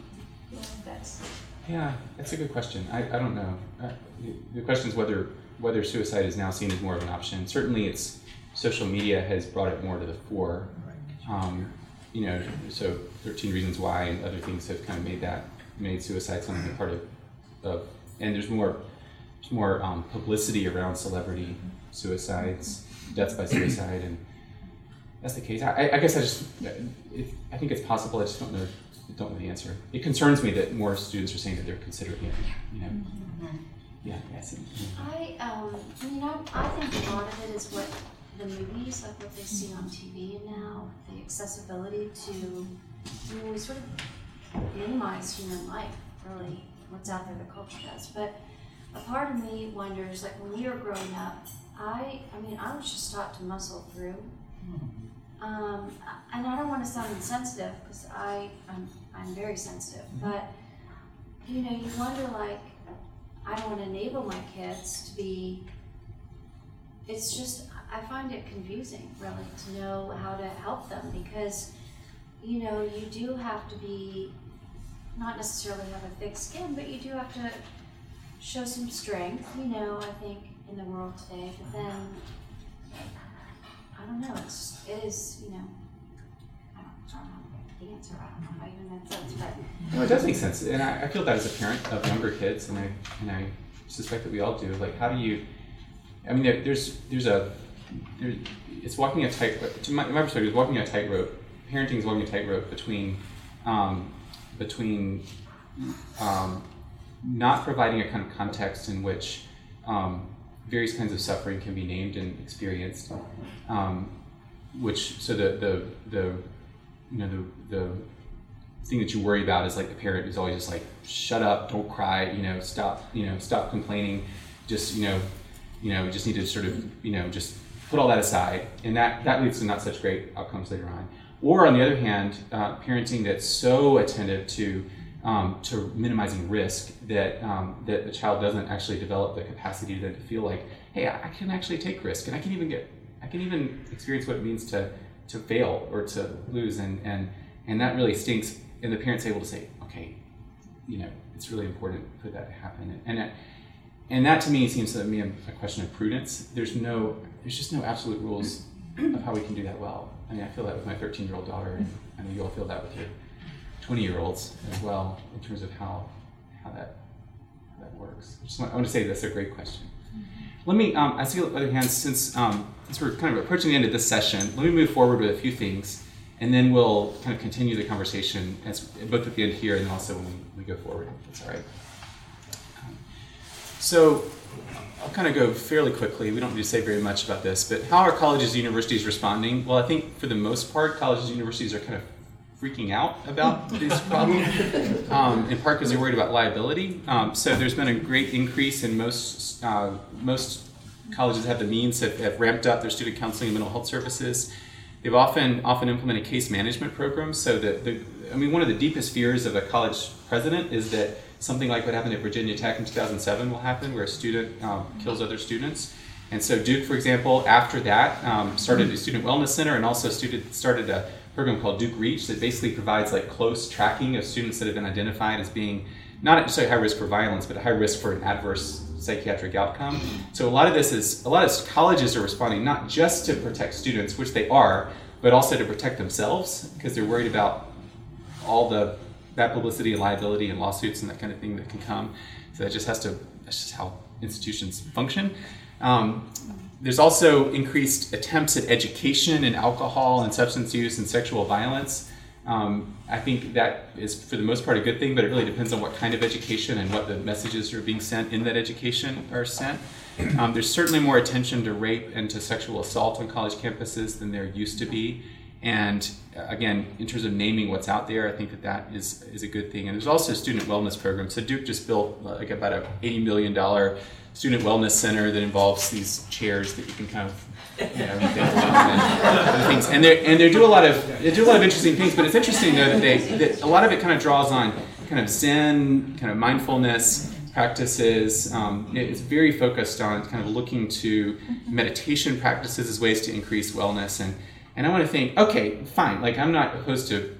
know if that's Yeah, that's a good question. I, I don't know. Uh, the- the question is whether whether suicide is now seen as more of an option. Certainly, it's social media has brought it more to the fore. Um, you know, so 13 Reasons Why and other things have kind of made that made suicide something a part of, of and there's more there's more um, publicity around celebrity suicides, deaths by suicide, and that's the case. I, I guess I just it, I think it's possible. I just don't know don't know the answer. It concerns me that more students are saying that they're considering it. You know. Yeah. Yes. I, um, I mean, I, I think a lot of it is what the movies, like what they see on TV now, the accessibility to, I mean, we sort of minimize human life, really, what's out there, the culture does. But a part of me wonders, like when we were growing up, I, I mean, I was just taught to muscle through. Um, and I don't want to sound insensitive because I, I'm, I'm very sensitive, but you know, you wonder like, I don't want to enable my kids to be. It's just, I find it confusing really to know how to help them because, you know, you do have to be, not necessarily have a thick skin, but you do have to show some strength, you know, I think, in the world today. But then, I don't know, it's, it is, you know, I don't, I don't know answer, I don't know even that sounds, but. No, it does make sense, and I, I feel that as a parent of younger kids, and I and I suspect that we all do. Like, how do you? I mean, there, there's there's a there, it's walking a tight. To my, my perspective, is walking a tightrope. Parenting is walking a tightrope between um, between um, not providing a kind of context in which um, various kinds of suffering can be named and experienced, um, which so the the the you know the the thing that you worry about is like the parent is always just like shut up don't cry you know stop you know stop complaining just you know you know just need to sort of you know just put all that aside. And that that leads to not such great outcomes later on. Or on the other hand uh, parenting that's so attentive to um, to minimizing risk that um, that the child doesn't actually develop the capacity to, feel like hey I, I can actually take risk and I can even get I can even experience what it means to to fail or to lose and and and that really stinks and the parent's able to say okay you know it's really important for that to happen and that, and that to me seems to me a, a question of prudence there's no there's just no absolute rules of how we can do that well i mean i feel that with my 13 year old daughter and i know you all feel that with your 20 year olds as well in terms of how how that how that works. I just want, I want to say that's a great question. Let me, um, I see other hands, since, um, since we're kind of approaching the end of this session, let me move forward with a few things, and then we'll kind of continue the conversation as, both at the end here and also when we, we go forward, if that's all right. Um, so, I'll kind of go fairly quickly. We don't need to say very much about this, but how are colleges and universities responding? Well, I think for the most part, colleges and universities are kind of freaking out about this problem, um, in part because they're worried about liability. Um, so there's been a great increase in most uh, most colleges have the means have, have ramped up their student counseling and mental health services. They've often often implemented case management programs. So that the I mean, one of the deepest fears of a college president is that something like what happened at Virginia Tech in 2007 will happen, where a student um, kills other students. And so Duke, for example, after that, um, started a student wellness center and also student, started a program called Duke Reach that basically provides like close tracking of students that have been identified as being not necessarily high risk for violence, but high risk for an adverse psychiatric outcome. So a lot of this is a lot of colleges are responding not just to protect students, which they are, but also to protect themselves because they're worried about all the bad publicity and liability and lawsuits and that kind of thing that can come. So that just has to that's just how institutions function. Um, there's also increased attempts at education in alcohol and substance use and sexual violence. Um, I think that is, for the most part, a good thing, but it really depends on what kind of education and what the messages are being sent in that education are sent. Um, there's certainly more attention to rape and to sexual assault on college campuses than there used to be. And uh, again, in terms of naming what's out there, I think that that is, is a good thing. And there's also a student wellness program. So Duke just built like about a $80 million student wellness center that involves these chairs that you can kind of you know, and things. And they and they do a lot of they do a lot of interesting things. But it's interesting though that they that a lot of it kind of draws on kind of Zen, kind of mindfulness practices. Um, it's very focused on kind of looking to meditation practices as ways to increase wellness. And and I want to think, okay, fine. Like I'm not opposed to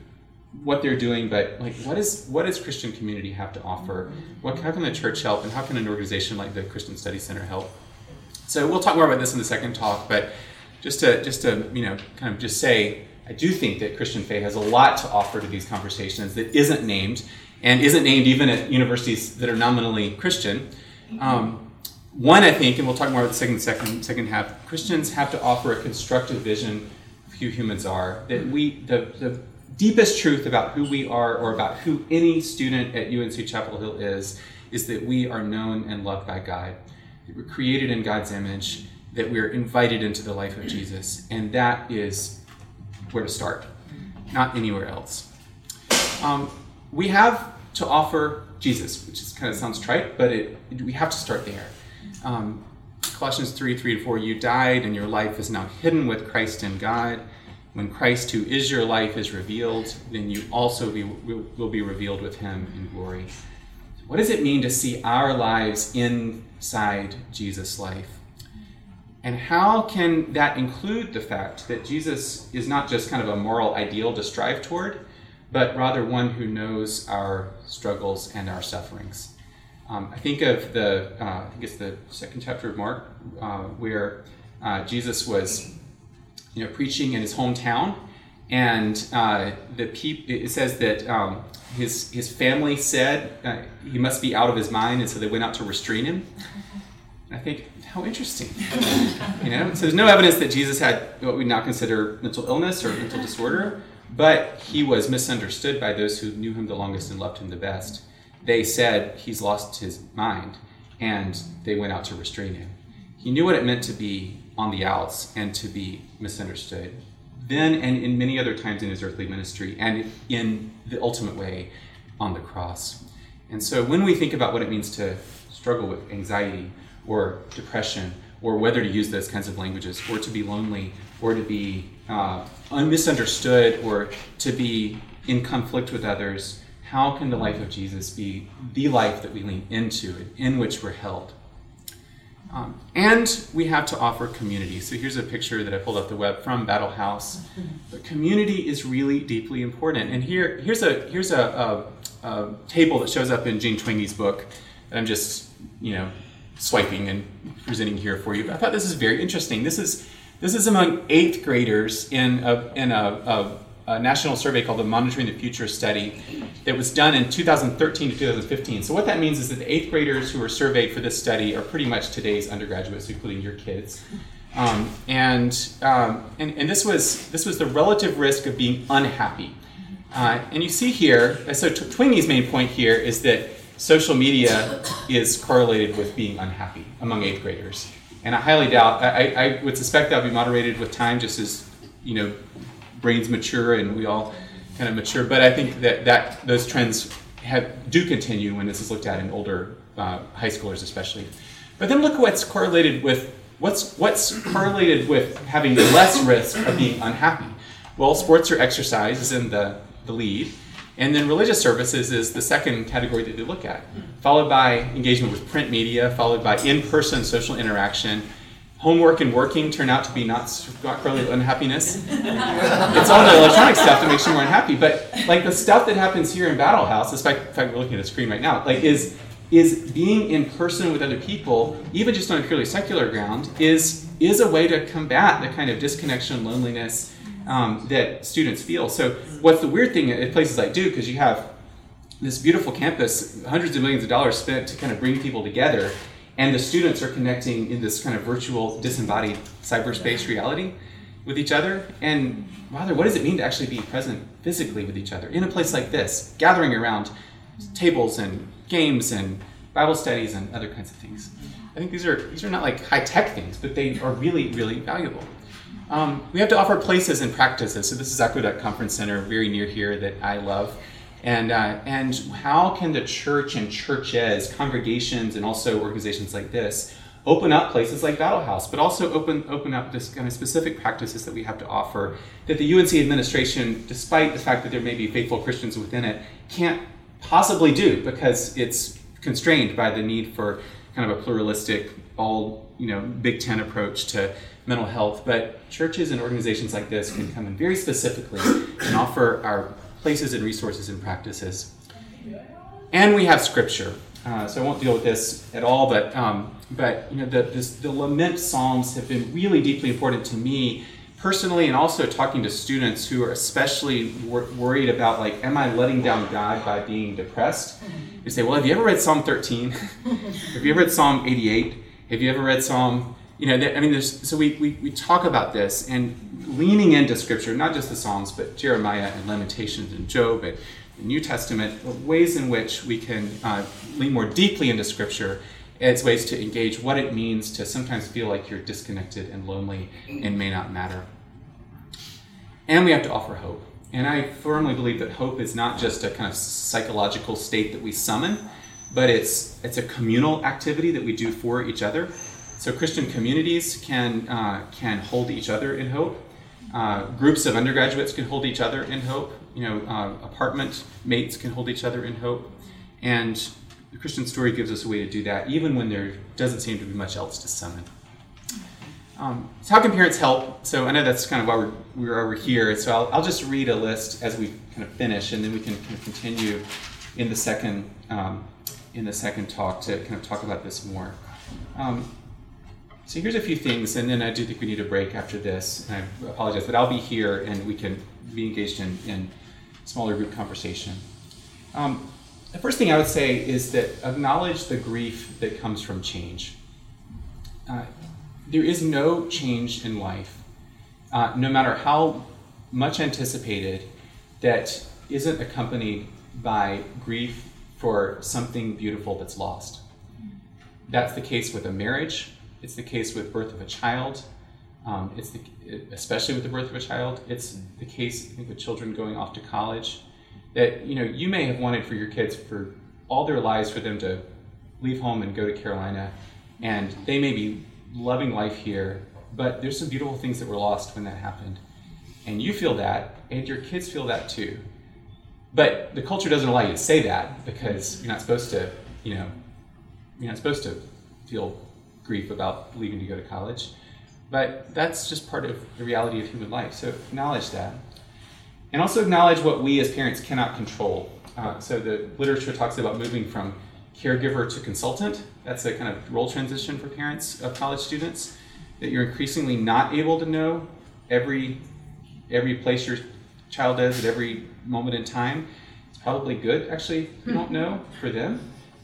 what they're doing, but like what is what does Christian community have to offer? What how can the church help, and how can an organization like the Christian Study Center help? So we'll talk more about this in the second talk, but just to just to you know kind of just say, I do think that Christian faith has a lot to offer to these conversations that isn't named and isn't named even at universities that are nominally Christian. Um, one, I think, and we'll talk more about the second second second half. Christians have to offer a constructive vision humans are. That we the the deepest truth about who we are or about who any student at UNC Chapel Hill is, is that we are known and loved by God. That we're created in God's image, that we're invited into the life of Jesus, and that is where to start, not anywhere else. Um, we have to offer Jesus, which is, kind of sounds trite, but it, we have to start there. Um, Colossians 3 3 to 4, you died, and your life is now hidden with Christ in God. When Christ, who is your life, is revealed, then you also be, will be revealed with him in glory. What does it mean to see our lives inside Jesus' life? And how can that include the fact that Jesus is not just kind of a moral ideal to strive toward, but rather one who knows our struggles and our sufferings? Um, I think of the, uh, I think it's the second chapter of Mark, uh, where uh, Jesus was you know, preaching in his hometown, and uh, the peop- it says that um, his his family said uh, he must be out of his mind, and so they went out to restrain him. And I think how interesting, you know. So there's no evidence that Jesus had what we now consider mental illness or mental disorder, but he was misunderstood by those who knew him the longest and loved him the best. They said he's lost his mind, and they went out to restrain him. He knew what it meant to be on the outs and to be misunderstood. Then and in many other times in his earthly ministry, and in the ultimate way on the cross. And so when we think about what it means to struggle with anxiety or depression, or whether to use those kinds of languages, or to be lonely, or to be uh, misunderstood, or to be in conflict with others, how can the life of Jesus be the life that we lean into, in which we're held? Um, and we have to offer community. So here's a picture that I pulled off the web from Battle House. But community is really deeply important. And here, here's a here's a, a, a table that shows up in Jean Twenge's book that I'm just you know swiping and presenting here for you. But I thought this is very interesting. This is this is among eighth graders in a in a, a a national survey called the Monitoring the Future Study that was done in 2013 to 2015. So what that means is that the eighth graders who were surveyed for this study are pretty much today's undergraduates, including your kids. Um, and, um, and and this was this was the relative risk of being unhappy. Uh, and you see here, so Twenge's main point here is that social media is correlated with being unhappy among eighth graders. And I highly doubt, I, I would suspect that will be moderated with time, just as, you know, brains mature and we all kind of mature. But I think that, that those trends have, do continue when this is looked at in older uh, high schoolers, especially. But then look at what's correlated with what's what's correlated with having less risk of being unhappy. Well, sports or exercise is in the the lead. And then religious services is the second category that they look at, followed by engagement with print media, followed by in person social interaction. Homework and working turn out to be not, not correlated with unhappiness. it's all the electronic stuff that makes you more unhappy. But like the stuff that happens here in Battle House, in fact, fact we're looking at a screen right now, like is is being in person with other people, even just on a purely secular ground, is is a way to combat the kind of disconnection, loneliness, um, that students feel. So, what's the weird thing at places like Duke is you have this beautiful campus, hundreds of millions of dollars spent to kind of bring people together, and the students are connecting in this kind of virtual, disembodied cyberspace reality with each other. And rather, what does it mean to actually be present physically with each other in a place like this, gathering around tables and games and Bible studies and other kinds of things? I think these are these are not like high tech things, but they are really, really valuable. Um, we have to offer places and practices. So this is Aqueduct Conference Center, very near here, that I love. And, uh, and how can the church and churches, congregations, and also organizations like this open up places like Battle House, but also open, open up this kind of specific practices that we have to offer that the UNC administration, despite the fact that there may be faithful Christians within it, can't possibly do because it's constrained by the need for kind of a pluralistic, all you know, big tent approach to mental health, but churches and organizations like this can come in very specifically and offer our places and resources and practices. And we have scripture. Uh, so I won't deal with this at all, but um, but you know the this, the lament psalms have been really deeply important to me personally, and also talking to students who are especially wor- worried about like, am I letting down God by being depressed? You say, well, have you ever read Psalm 13? have you ever read Psalm 88? Have you ever read Psalm you know, I mean, there's, so we, we, we talk about this and leaning into Scripture, not just the Psalms, but Jeremiah and Lamentations and Job and the New Testament, ways in which we can uh, lean more deeply into Scripture as ways to engage what it means to sometimes feel like you're disconnected and lonely and may not matter. And we have to offer hope. And I firmly believe that hope is not just a kind of psychological state that we summon, but it's, it's a communal activity that we do for each other. So Christian communities can, uh, can hold each other in hope. Uh, groups of undergraduates can hold each other in hope. You know, uh, apartment mates can hold each other in hope. And the Christian story gives us a way to do that, even when there doesn't seem to be much else to summon. Um, so how can parents help? So I know that's kind of why we're, we're over here. So I'll, I'll just read a list as we kind of finish, and then we can kind of continue in the second um, in the second talk to kind of talk about this more. Um, so here's a few things, and then I do think we need a break after this. And I apologize, but I'll be here, and we can be engaged in, in smaller group conversation. Um, the first thing I would say is that acknowledge the grief that comes from change. Uh, there is no change in life, uh, no matter how much anticipated, that isn't accompanied by grief for something beautiful that's lost. That's the case with a marriage, it's the case with birth of a child. Um, it's the, especially with the birth of a child. It's the case I think, with children going off to college. That you know you may have wanted for your kids for all their lives for them to leave home and go to Carolina, and they may be loving life here. But there's some beautiful things that were lost when that happened, and you feel that, and your kids feel that too. But the culture doesn't allow you to say that because you're not supposed to, you know, you're not supposed to feel grief about leaving to go to college. But that's just part of the reality of human life. So acknowledge that. And also acknowledge what we as parents cannot control. Uh, so the literature talks about moving from caregiver to consultant. That's a kind of role transition for parents of college students. That you're increasingly not able to know every every place your child is at every moment in time. It's probably good, actually, you don't know, for them.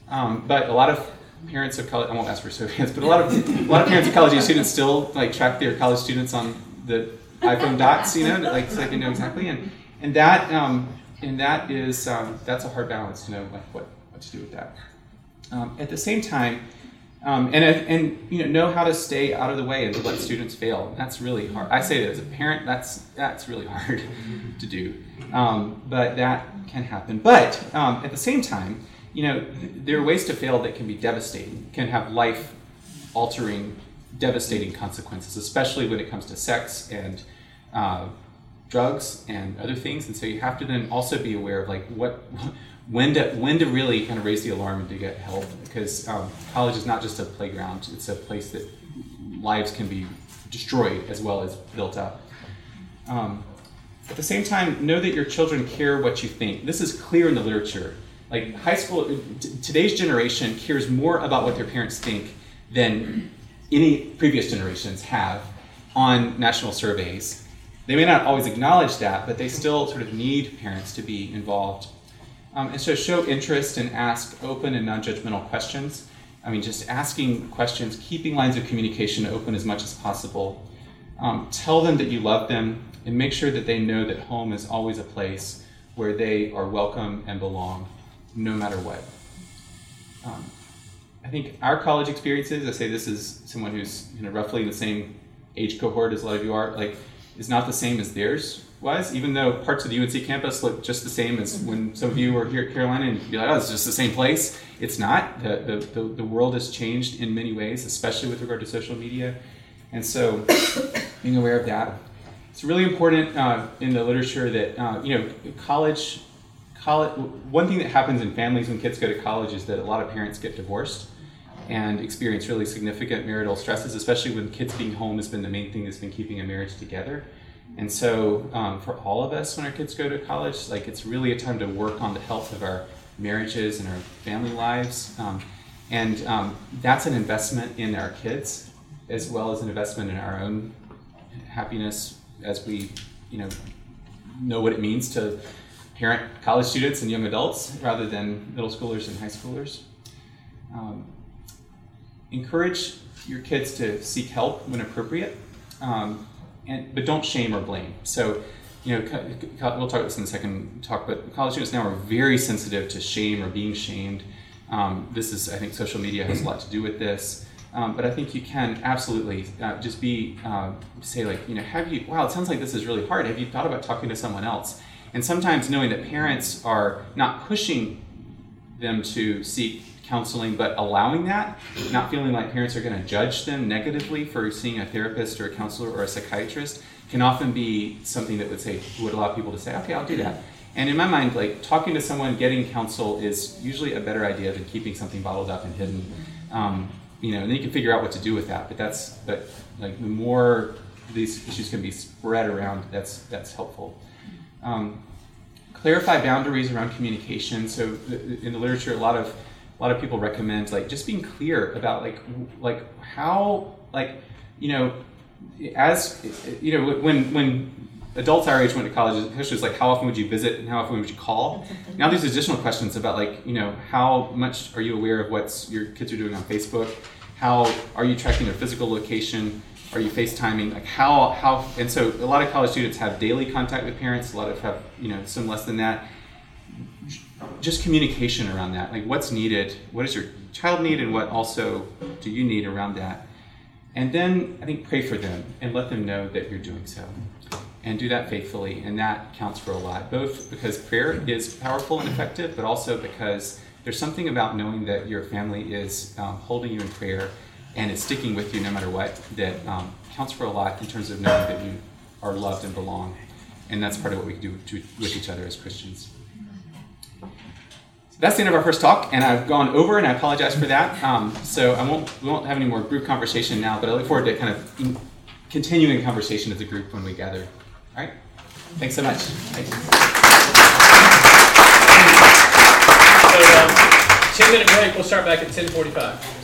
Um, but a lot of parents of college, I won't ask for show but a lot of a lot of parents of college students still like track their college students on the iPhone dots, you know, like so they can know exactly. And and that um, and that is um, that's a hard balance to know like what what to do with that. Um, at the same time, um, and and you know know how to stay out of the way and to let students fail. That's really hard. I say that as a parent, that's that's really hard to do. Um, but that can happen. But um, at the same time, you know there are ways to fail that can be devastating, can have life altering, devastating consequences, especially when it comes to sex and uh, drugs and other things. And so you have to then also be aware of like what, when to when to really kind of raise the alarm and to get help because um, college is not just a playground; it's a place that lives can be destroyed as well as built up. Um, at the same time, know that your children care what you think. This is clear in the literature. Like high school, t- today's generation cares more about what their parents think than any previous generations have on national surveys. They may not always acknowledge that, but they still sort of need parents to be involved. Um, and so show interest and ask open and non judgmental questions. I mean, just asking questions, keeping lines of communication open as much as possible. Um, tell them that you love them and make sure that they know that home is always a place where they are welcome and belong, no matter what. Um, I think our college experiences, I say this is someone who's you know, roughly in the same age cohort as a lot of you are, like, is not the same as theirs was, even though parts of the UNC campus look just the same as when some of you were here at Carolina and you'd be like, oh, it's just the same place. It's not. The, the, the, world has changed in many ways, especially with regard to social media. And so being aware of that. It's really important uh, in the literature that, uh, you know, college, college, one thing that happens in families when kids go to college is that a lot of parents get divorced and experience really significant marital stresses, especially when kids being home has been the main thing that's been keeping a marriage together. And so, um, for all of us, when our kids go to college, like it's really a time to work on the health of our marriages and our family lives. Um, and um, that's an investment in our kids, as well as an investment in our own happiness as we, you know, know what it means to parent college students and young adults rather than middle schoolers and high schoolers. Um, encourage your kids to seek help when appropriate, um, and but don't shame or blame. So, you know, co- co- we'll talk about this in the second talk, but college students now are very sensitive to shame or being shamed. Um, this is, I think, social media has a lot to do with this. Um, but I think you can absolutely uh, just be uh, say like you know have you wow it sounds like this is really hard have you thought about talking to someone else and sometimes knowing that parents are not pushing them to seek counseling but allowing that not feeling like parents are going to judge them negatively for seeing a therapist or a counselor or a psychiatrist can often be something that would say would allow people to say okay I'll do that and in my mind like talking to someone getting counsel is usually a better idea than keeping something bottled up and hidden um, you know, and then you can figure out what to do with that. But that's but like the more these issues can be spread around, that's that's helpful. Um, clarify boundaries around communication. So th- in the literature, a lot of a lot of people recommend like just being clear about like like how like you know as you know when when adults our age went to college, the question was like, how often would you visit and how often would you call? Now there's additional questions about like, you know, how much are you aware of what your kids are doing on Facebook? How are you tracking their physical location? Are you FaceTiming? Like how how and so a lot of college students have daily contact with parents. A lot of have you know some less than that. Just communication around that. Like what's needed? What does your child need, and what also do you need around that? And then I think pray for them and let them know that you're doing so and do that faithfully, and that counts for a lot. Both because prayer is powerful and effective, but also because there's something about knowing that your family is um, holding you in prayer and it's sticking with you no matter what that um, counts for a lot in terms of knowing that you are loved and belong. And that's part of what we do to, with each other as Christians. So that's the end of our first talk, and I've gone over, and I apologize for that. Um, so I won't we won't have any more group conversation now, but I look forward to kind of in- continuing conversation as a group when we gather. All right. Thanks so much. So, um, ten minute break, we'll start back at ten forty-five.